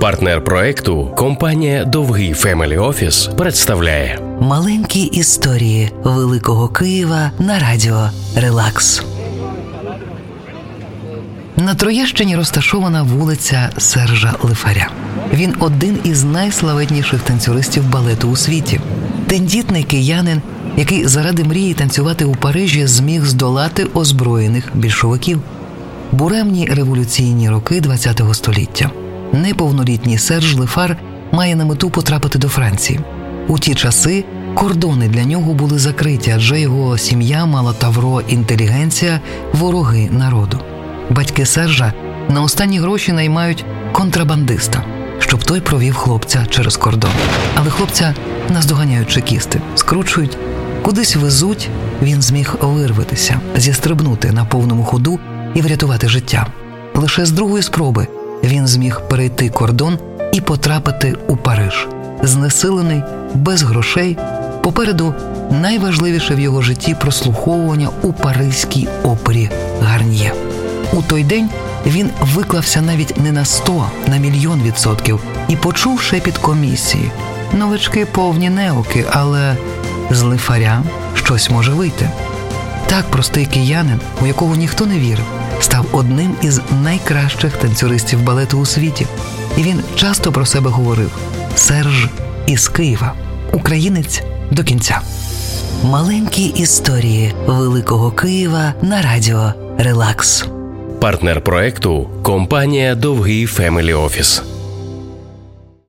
Партнер проекту компанія Довгий Family Office представляє Маленькі історії Великого Києва на радіо Релакс. На Троєщині розташована вулиця Сержа Лифаря. Він один із найславетніших танцюристів балету у світі. Тендітний киянин, який заради мрії танцювати у Парижі зміг здолати озброєних більшовиків. Буремні революційні роки ХХ століття. Неповнолітній Серж Лефар має на мету потрапити до Франції. У ті часи кордони для нього були закриті, адже його сім'я мала тавро інтелігенція, вороги народу. Батьки Сержа на останні гроші наймають контрабандиста, щоб той провів хлопця через кордон. Але хлопця наздоганяють чекісти, скручують, кудись везуть. Він зміг вирватися, зістрибнути на повному ходу і врятувати життя. Лише з другої спроби він зміг перейти кордон і потрапити у Париж, знесилений, без грошей. Попереду найважливіше в його житті прослуховування у паризькій опері Гарньє. У той день він виклався навіть не на 100, на мільйон відсотків і почув шепіт комісії. Новички повні неуки, але з лифаря щось може вийти. Так простий киянин, у якого ніхто не вірив, став одним із найкращих танцюристів балету у світі. І він часто про себе говорив: Серж із Києва, українець до кінця. Маленькі історії Великого Києва на радіо Релакс. Партнер проекту компанія Довгий Family Office.